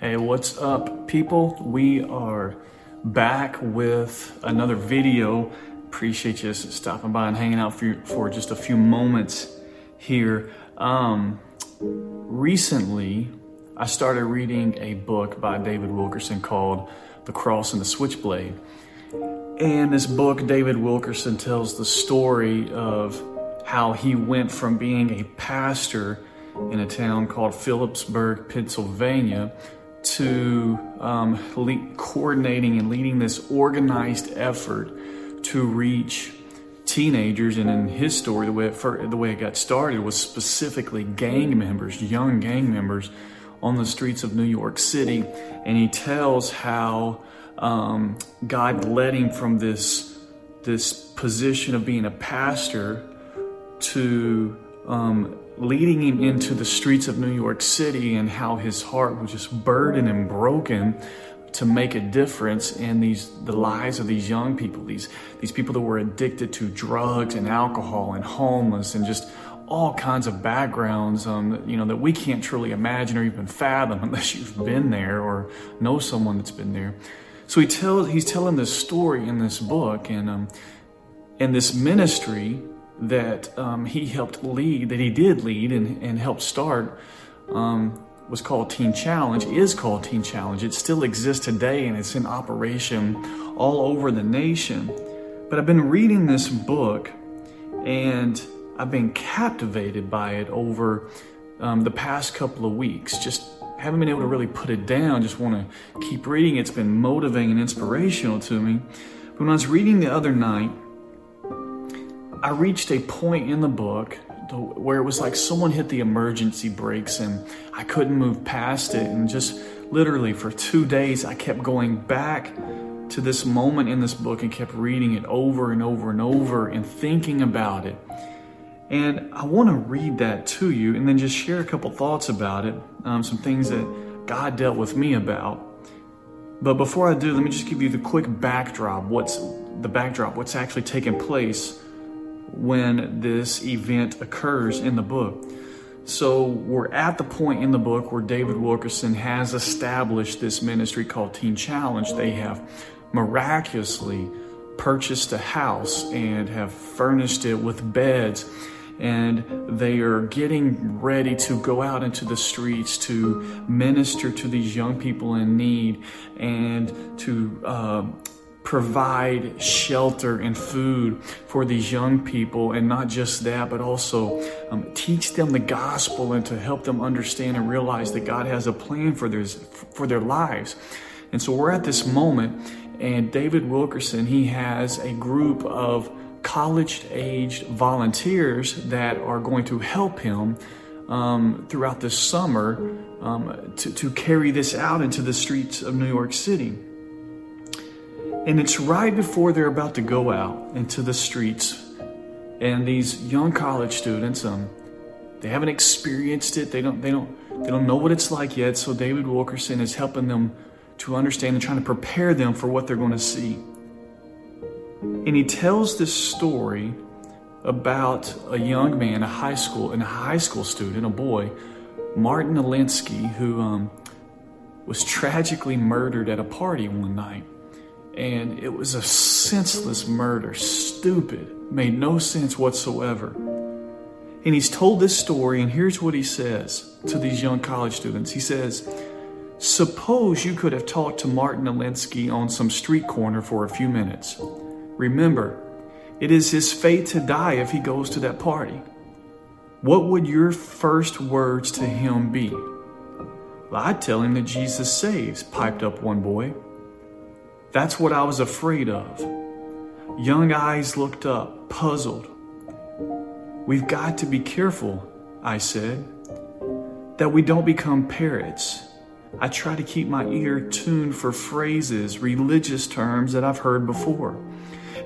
Hey, what's up, people? We are back with another video. Appreciate you stopping by and hanging out for, for just a few moments here. Um, recently, I started reading a book by David Wilkerson called The Cross and the Switchblade. And this book, David Wilkerson tells the story of how he went from being a pastor in a town called Philipsburg, Pennsylvania, to um, le- coordinating and leading this organized effort to reach teenagers. And in his story, the way it, the way it got started was specifically gang members, young gang members on the streets of New York City. And he tells how um, God led him from this, this position of being a pastor to um, leading him into the streets of New York City and how his heart was just burdened and broken to make a difference in these the lives of these young people these these people that were addicted to drugs and alcohol and homeless and just all kinds of backgrounds um, you know that we can't truly imagine or even fathom unless you've been there or know someone that's been there. So he tells he's telling this story in this book and um, and this ministry that um, he helped lead, that he did lead and, and helped start, um, was called Teen Challenge, is called Teen Challenge. It still exists today and it's in operation all over the nation. But I've been reading this book and I've been captivated by it over um, the past couple of weeks. Just haven't been able to really put it down, just want to keep reading. It's been motivating and inspirational to me. But when I was reading the other night, I reached a point in the book where it was like someone hit the emergency brakes and I couldn't move past it. And just literally for two days, I kept going back to this moment in this book and kept reading it over and over and over and thinking about it. And I want to read that to you and then just share a couple thoughts about it, um, some things that God dealt with me about. But before I do, let me just give you the quick backdrop. What's the backdrop? What's actually taking place when this event occurs in the book. So we're at the point in the book where David Wilkerson has established this ministry called Teen Challenge. They have miraculously purchased a house and have furnished it with beds and they are getting ready to go out into the streets to minister to these young people in need and to uh, provide shelter and food for these young people. And not just that, but also um, teach them the gospel and to help them understand and realize that God has a plan for their, for their lives. And so we're at this moment, and David Wilkerson, he has a group of college aged volunteers that are going to help him um, throughout this summer um, to, to carry this out into the streets of New York City. And it's right before they're about to go out into the streets. And these young college students, um, they haven't experienced it. They don't, they don't, they don't know what it's like yet. So David Wilkerson is helping them to understand and trying to prepare them for what they're going to see. And he tells this story about a young man, a high school, and a high school student, a boy, Martin Alinsky, who um, was tragically murdered at a party one night and it was a senseless murder, stupid, made no sense whatsoever. And he's told this story, and here's what he says to these young college students. He says, Suppose you could have talked to Martin Alinsky on some street corner for a few minutes. Remember, it is his fate to die if he goes to that party. What would your first words to him be? Well, I'd tell him that Jesus saves, piped up one boy. That's what I was afraid of. Young eyes looked up, puzzled. We've got to be careful, I said, that we don't become parrots. I try to keep my ear tuned for phrases, religious terms that I've heard before.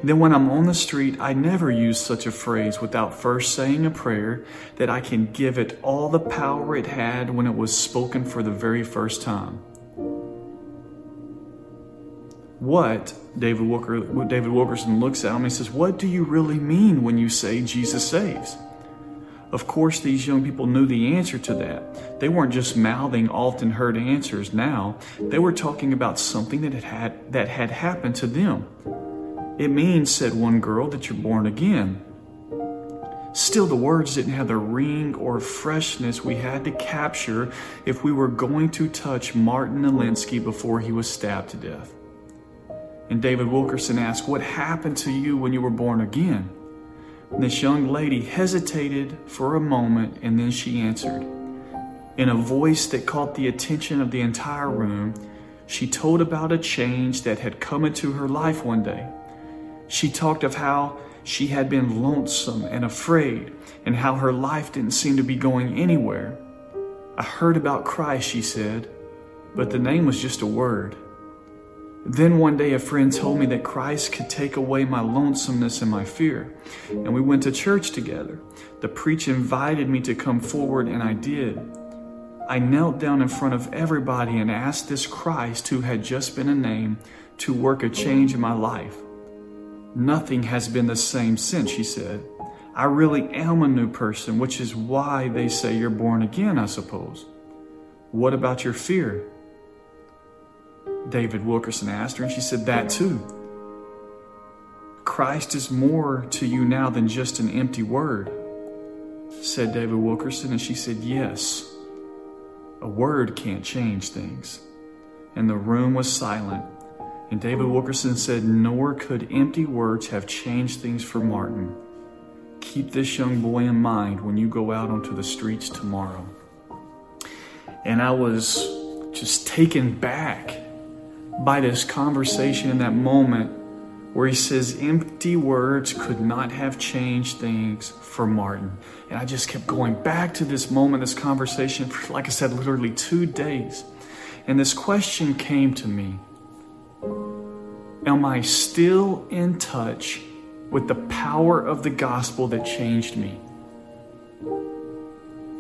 Then, when I'm on the street, I never use such a phrase without first saying a prayer that I can give it all the power it had when it was spoken for the very first time what David Walker, David Wilkerson looks at him and says, What do you really mean when you say Jesus saves? Of course, these young people knew the answer to that. They weren't just mouthing often heard answers now. They were talking about something that had, that had happened to them. It means, said one girl, that you're born again. Still, the words didn't have the ring or freshness we had to capture if we were going to touch Martin Alinsky before he was stabbed to death. And David Wilkerson asked, What happened to you when you were born again? And this young lady hesitated for a moment and then she answered. In a voice that caught the attention of the entire room, she told about a change that had come into her life one day. She talked of how she had been lonesome and afraid and how her life didn't seem to be going anywhere. I heard about Christ, she said, but the name was just a word. Then one day a friend told me that Christ could take away my lonesomeness and my fear. And we went to church together. The preacher invited me to come forward, and I did. I knelt down in front of everybody and asked this Christ, who had just been a name, to work a change in my life. Nothing has been the same since, she said. I really am a new person, which is why they say you're born again, I suppose. What about your fear? David Wilkerson asked her, and she said, That too. Christ is more to you now than just an empty word, said David Wilkerson, and she said, Yes. A word can't change things. And the room was silent. And David Wilkerson said, Nor could empty words have changed things for Martin. Keep this young boy in mind when you go out onto the streets tomorrow. And I was just taken back by this conversation in that moment where he says empty words could not have changed things for Martin. And I just kept going back to this moment, this conversation for, like I said, literally two days. And this question came to me Am I still in touch with the power of the gospel that changed me?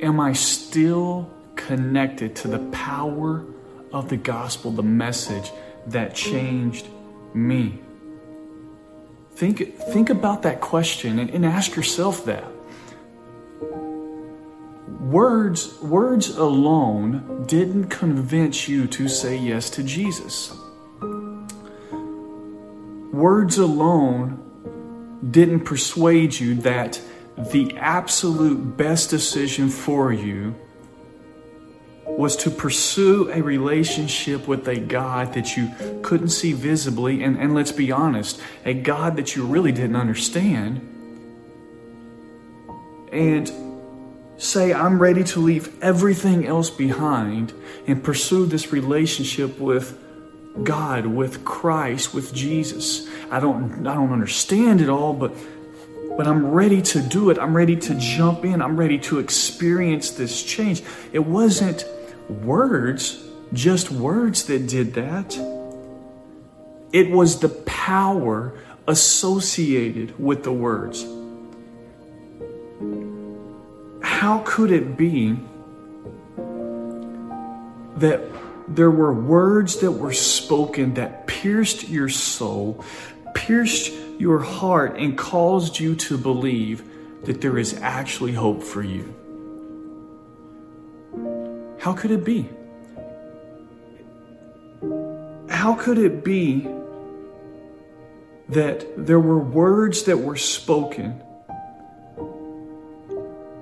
Am I still connected to the power of the gospel, the message that changed me? Think, think about that question and, and ask yourself that. Words, words alone didn't convince you to say yes to Jesus. Words alone didn't persuade you that the absolute best decision for you was to pursue a relationship with a God that you couldn't see visibly, and, and let's be honest, a God that you really didn't understand, and say, I'm ready to leave everything else behind and pursue this relationship with God, with Christ, with Jesus. I don't I don't understand it all, but but I'm ready to do it. I'm ready to jump in. I'm ready to experience this change. It wasn't words, just words that did that. It was the power associated with the words. How could it be that there were words that were spoken that pierced your soul, pierced your heart, and caused you to believe that there is actually hope for you? How could it be? How could it be that there were words that were spoken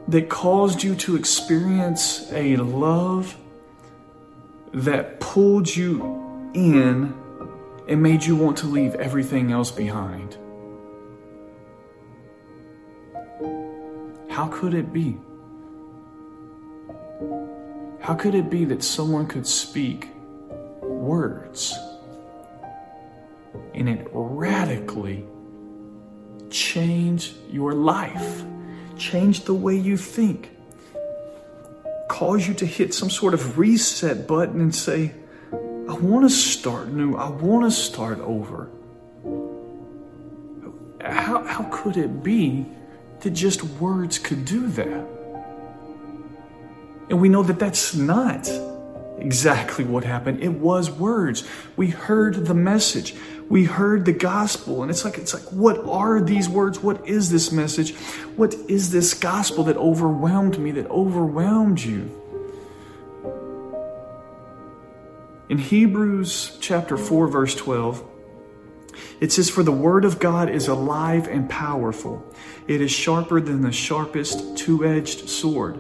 that caused you to experience a love that pulled you in and made you want to leave everything else behind? How could it be? How could it be that someone could speak words and it radically change your life, change the way you think, cause you to hit some sort of reset button and say, I want to start new, I want to start over? How, how could it be that just words could do that? And we know that that's not exactly what happened. It was words. We heard the message. We heard the gospel. And it's like, it's like, what are these words? What is this message? What is this gospel that overwhelmed me, that overwhelmed you? In Hebrews chapter 4, verse 12, it says, For the word of God is alive and powerful. It is sharper than the sharpest two edged sword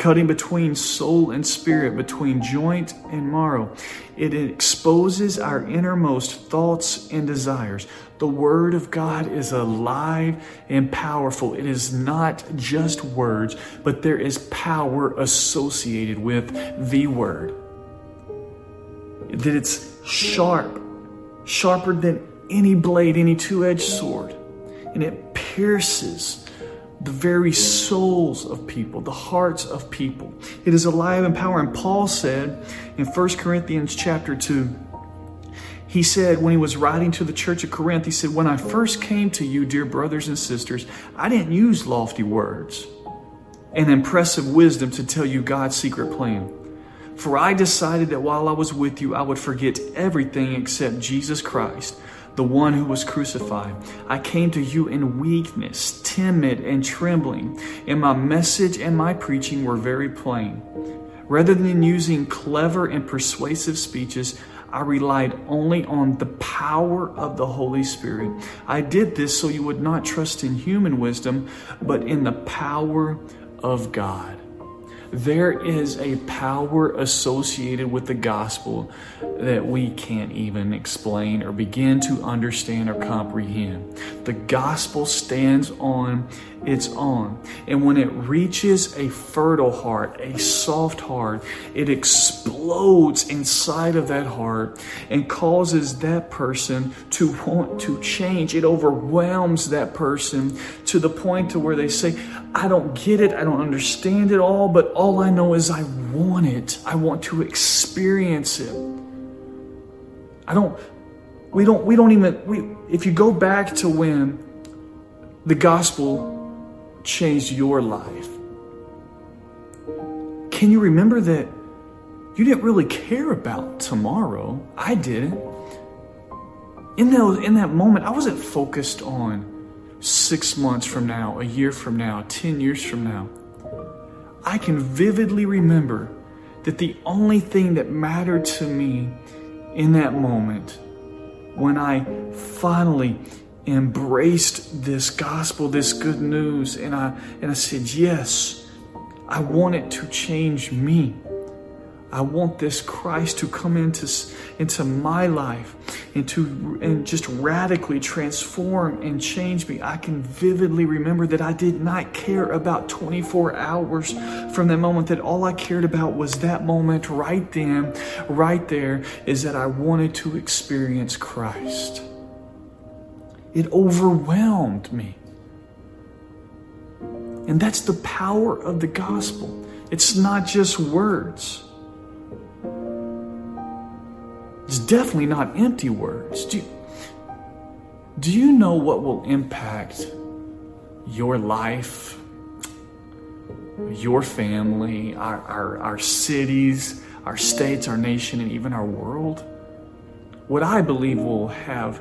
cutting between soul and spirit, between joint and marrow. It exposes our innermost thoughts and desires. The Word of God is alive and powerful. It is not just words, but there is power associated with the Word. That it's sharp, sharper than any blade, any two edged sword, and it pierces the very souls of people, the hearts of people. It is alive and power. And Paul said in 1 Corinthians chapter 2, he said when he was writing to the church of Corinth, he said, When I first came to you, dear brothers and sisters, I didn't use lofty words and impressive wisdom to tell you God's secret plan. For I decided that while I was with you, I would forget everything except Jesus Christ the one who was crucified. I came to you in weakness, timid and trembling, and my message and my preaching were very plain. Rather than using clever and persuasive speeches, I relied only on the power of the Holy Spirit. I did this so you would not trust in human wisdom, but in the power of God. There is a power associated with the gospel that we can't even explain or begin to understand or comprehend. The gospel stands on its own. And when it reaches a fertile heart, a soft heart, it explodes inside of that heart and causes that person to want to change. It overwhelms that person to the point to where they say, I don't get it, I don't understand it all, but all I know is I want it. I want to experience it. I don't we don't we don't even we if you go back to when the gospel changed your life. Can you remember that you didn't really care about tomorrow? I didn't. In that, in that moment, I wasn't focused on six months from now, a year from now, 10 years from now. I can vividly remember that the only thing that mattered to me in that moment when I finally embraced this gospel, this good news, and I and I said, Yes, I want it to change me. I want this Christ to come into, into my life and to and just radically transform and change me. I can vividly remember that I did not care about 24 hours from that moment, that all I cared about was that moment right then, right there, is that I wanted to experience Christ. It overwhelmed me. And that's the power of the gospel. It's not just words. It's definitely not empty words. Do you, do you know what will impact your life, your family, our, our, our cities, our states, our nation, and even our world? What I believe will have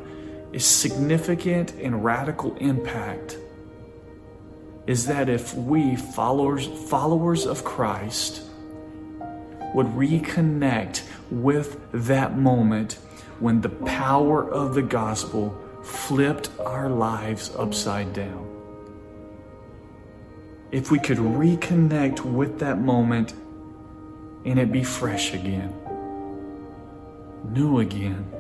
a significant and radical impact is that if we followers followers of Christ would reconnect with that moment when the power of the gospel flipped our lives upside down. If we could reconnect with that moment and it be fresh again, new again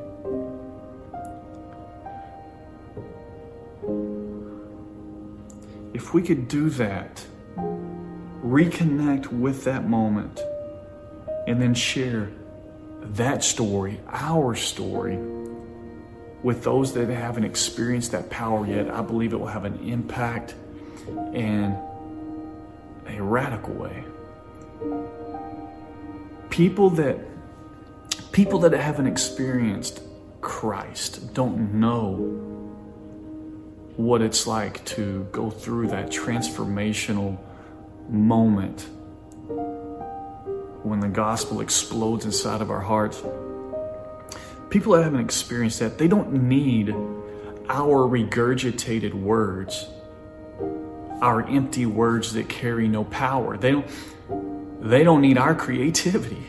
if we could do that, reconnect with that moment, and then share that story, our story, with those that haven't experienced that power yet, I believe it will have an impact in a radical way. People that people that haven't experienced Christ don't know what it's like to go through that transformational moment when the gospel explodes inside of our hearts. People that haven't experienced that, they don't need our regurgitated words, our empty words that carry no power. They don't they don't need our creativity.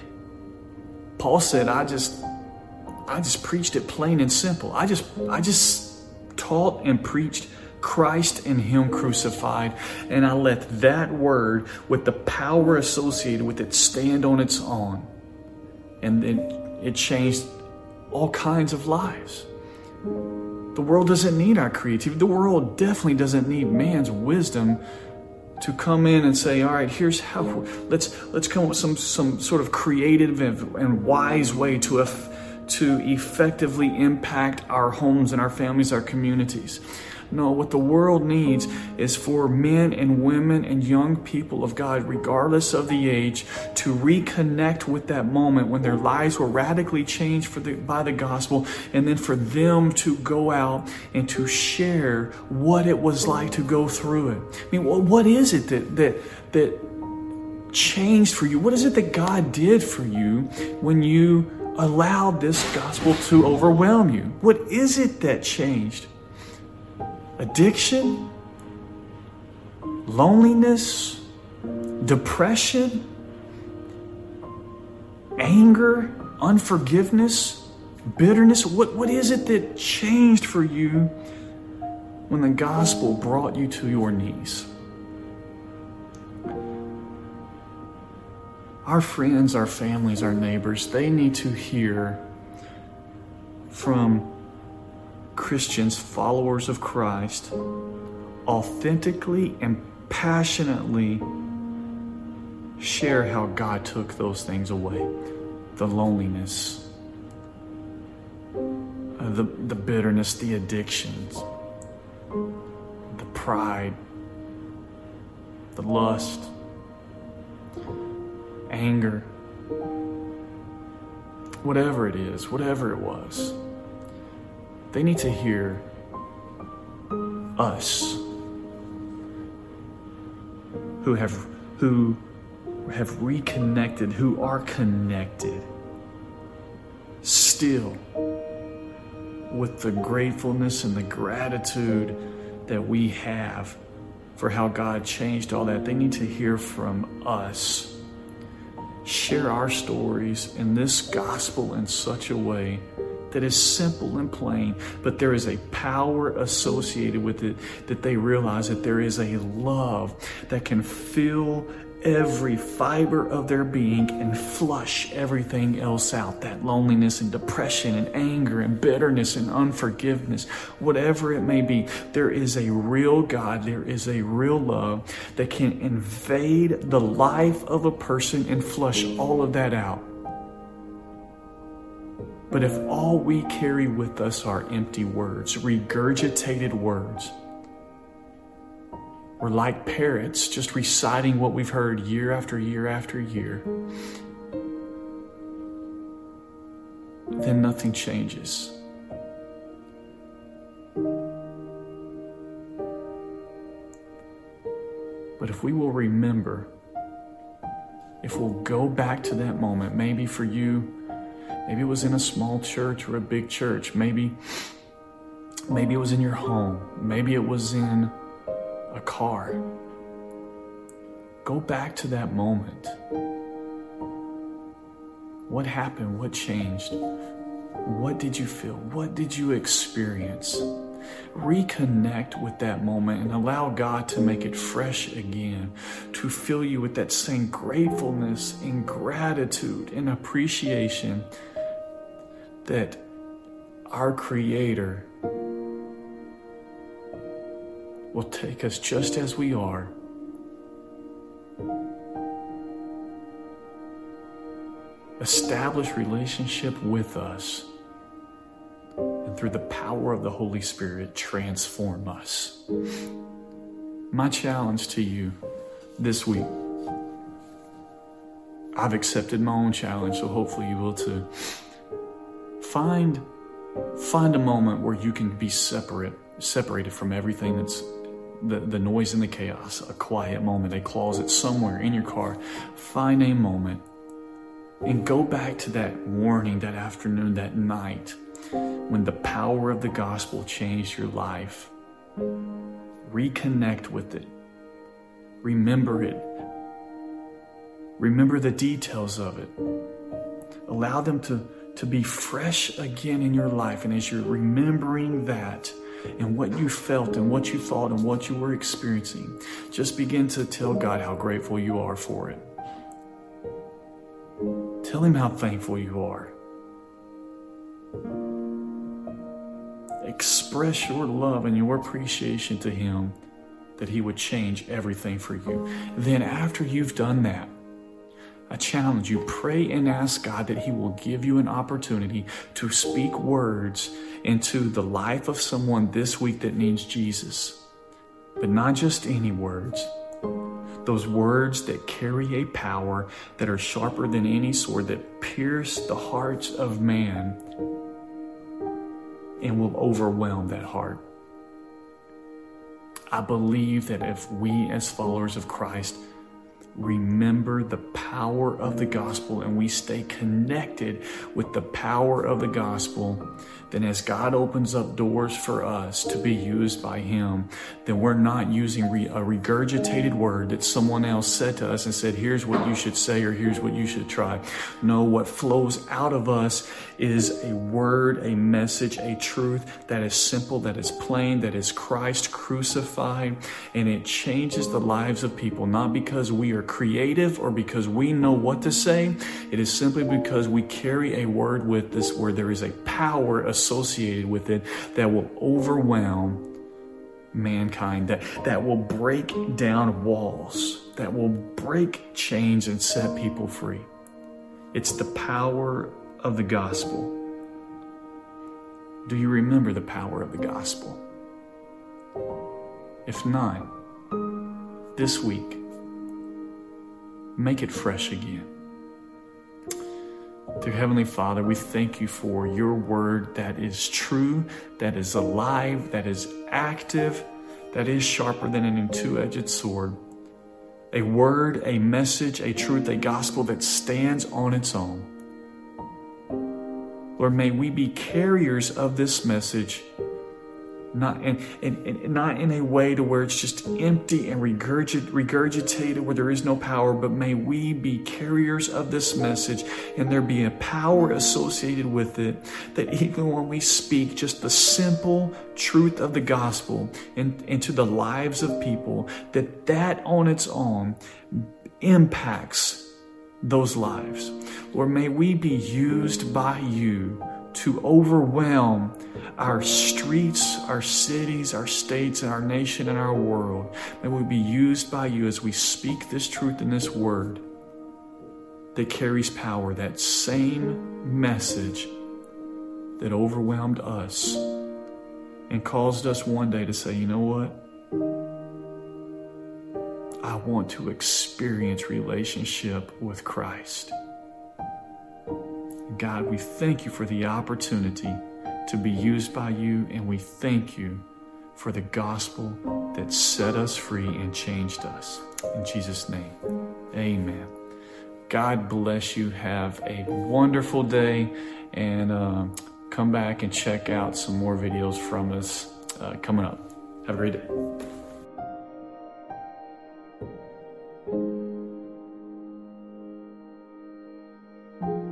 Paul said, I just I just preached it plain and simple. I just I just taught and preached Christ and Him crucified, and I let that word with the power associated with it stand on its own. And then it changed all kinds of lives. The world doesn't need our creativity. The world definitely doesn't need man's wisdom to come in and say, "All right, here's how. Let's let's come up with some some sort of creative and, and wise way to to effectively impact our homes and our families, our communities." No, what the world needs is for men and women and young people of God, regardless of the age, to reconnect with that moment when their lives were radically changed the, by the gospel, and then for them to go out and to share what it was like to go through it. I mean, what, what is it that that that changed for you? What is it that God did for you when you allowed this gospel to overwhelm you? What is it that changed? addiction, loneliness, depression, anger, unforgiveness, bitterness? What, what is it that changed for you when the gospel brought you to your knees? Our friends, our families, our neighbors, they need to hear from Christians, followers of Christ, authentically and passionately share how God took those things away. The loneliness, uh, the, the bitterness, the addictions, the pride, the lust, anger, whatever it is, whatever it was. They need to hear us who have who have reconnected, who are connected still with the gratefulness and the gratitude that we have for how God changed all that. They need to hear from us. Share our stories in this gospel in such a way that is simple and plain, but there is a power associated with it that they realize that there is a love that can fill every fiber of their being and flush everything else out that loneliness and depression and anger and bitterness and unforgiveness, whatever it may be. There is a real God, there is a real love that can invade the life of a person and flush all of that out. But if all we carry with us are empty words, regurgitated words, we're like parrots just reciting what we've heard year after year after year, then nothing changes. But if we will remember, if we'll go back to that moment, maybe for you, Maybe it was in a small church or a big church. Maybe maybe it was in your home. Maybe it was in a car. Go back to that moment. What happened? What changed? What did you feel? What did you experience? Reconnect with that moment and allow God to make it fresh again, to fill you with that same gratefulness and gratitude and appreciation that our Creator will take us just as we are. Establish relationship with us and through the power of the Holy Spirit transform us. My challenge to you this week I've accepted my own challenge, so hopefully you will too find find a moment where you can be separate separated from everything that's the, the noise and the chaos a quiet moment a closet somewhere in your car find a moment And go back to that morning, that afternoon, that night when the power of the gospel changed your life. Reconnect with it. Remember it. Remember the details of it. Allow them to, to be fresh again in your life. And as you're remembering that, and what you felt and what you thought and what you were experiencing, just begin to tell God how grateful you are for it. Tell Him how thankful you are. Express your love and your appreciation to Him that He would change everything for you. Then, after you've done that, I challenge you, pray and ask God that He will give you an opportunity to speak words into the life of someone this week that needs Jesus. But not just any words, those words that carry a power that are sharper than any sword that pierce the hearts of man and will overwhelm that heart. I believe that if we, as followers of Christ, remember the power of the gospel and we stay connected with the power of the gospel, then as God opens up doors for us to be used by Him, then we're not using a regurgitated word that someone else said to us and said, here's what you should say or here's what you should try. No, what flows out of us is a word, a message, a truth that is simple, that is plain, that is Christ crucified, and it changes the lives of people, not because we are creative or because we know what to say. It is simply because we carry a word with us where there is a power, associated with it that will overwhelm mankind, that, that will break down walls, that will break chains and set people free. It's the power of the gospel. Do you remember the power of the gospel? If not, this week, make it fresh again. Dear Heavenly Father, we thank you for your word that is true, that is alive, that is active, that is sharper than any two edged sword. A word, a message, a truth, a gospel that stands on its own. Lord, may we be carriers of this message not in, in, in, not in a way to where it's just empty and regurgit, regurgitated where there is no power but may we be carriers of this message and there be a power associated with it that even when we speak just the simple truth of the gospel in, into the lives of people that that on its own impacts those lives. Lord may we be used by you to overwhelm our streets, our cities, our states, and our nation and our world. May we be used by you as we speak this truth in this word that carries power, that same message that overwhelmed us and caused us one day to say, you know what? I want to experience relationship with Christ. God, we thank you for the opportunity to be used by you, and we thank you for the gospel that set us free and changed us. In Jesus' name, amen. God bless you. Have a wonderful day, and uh, come back and check out some more videos from us uh, coming up. Have a great day.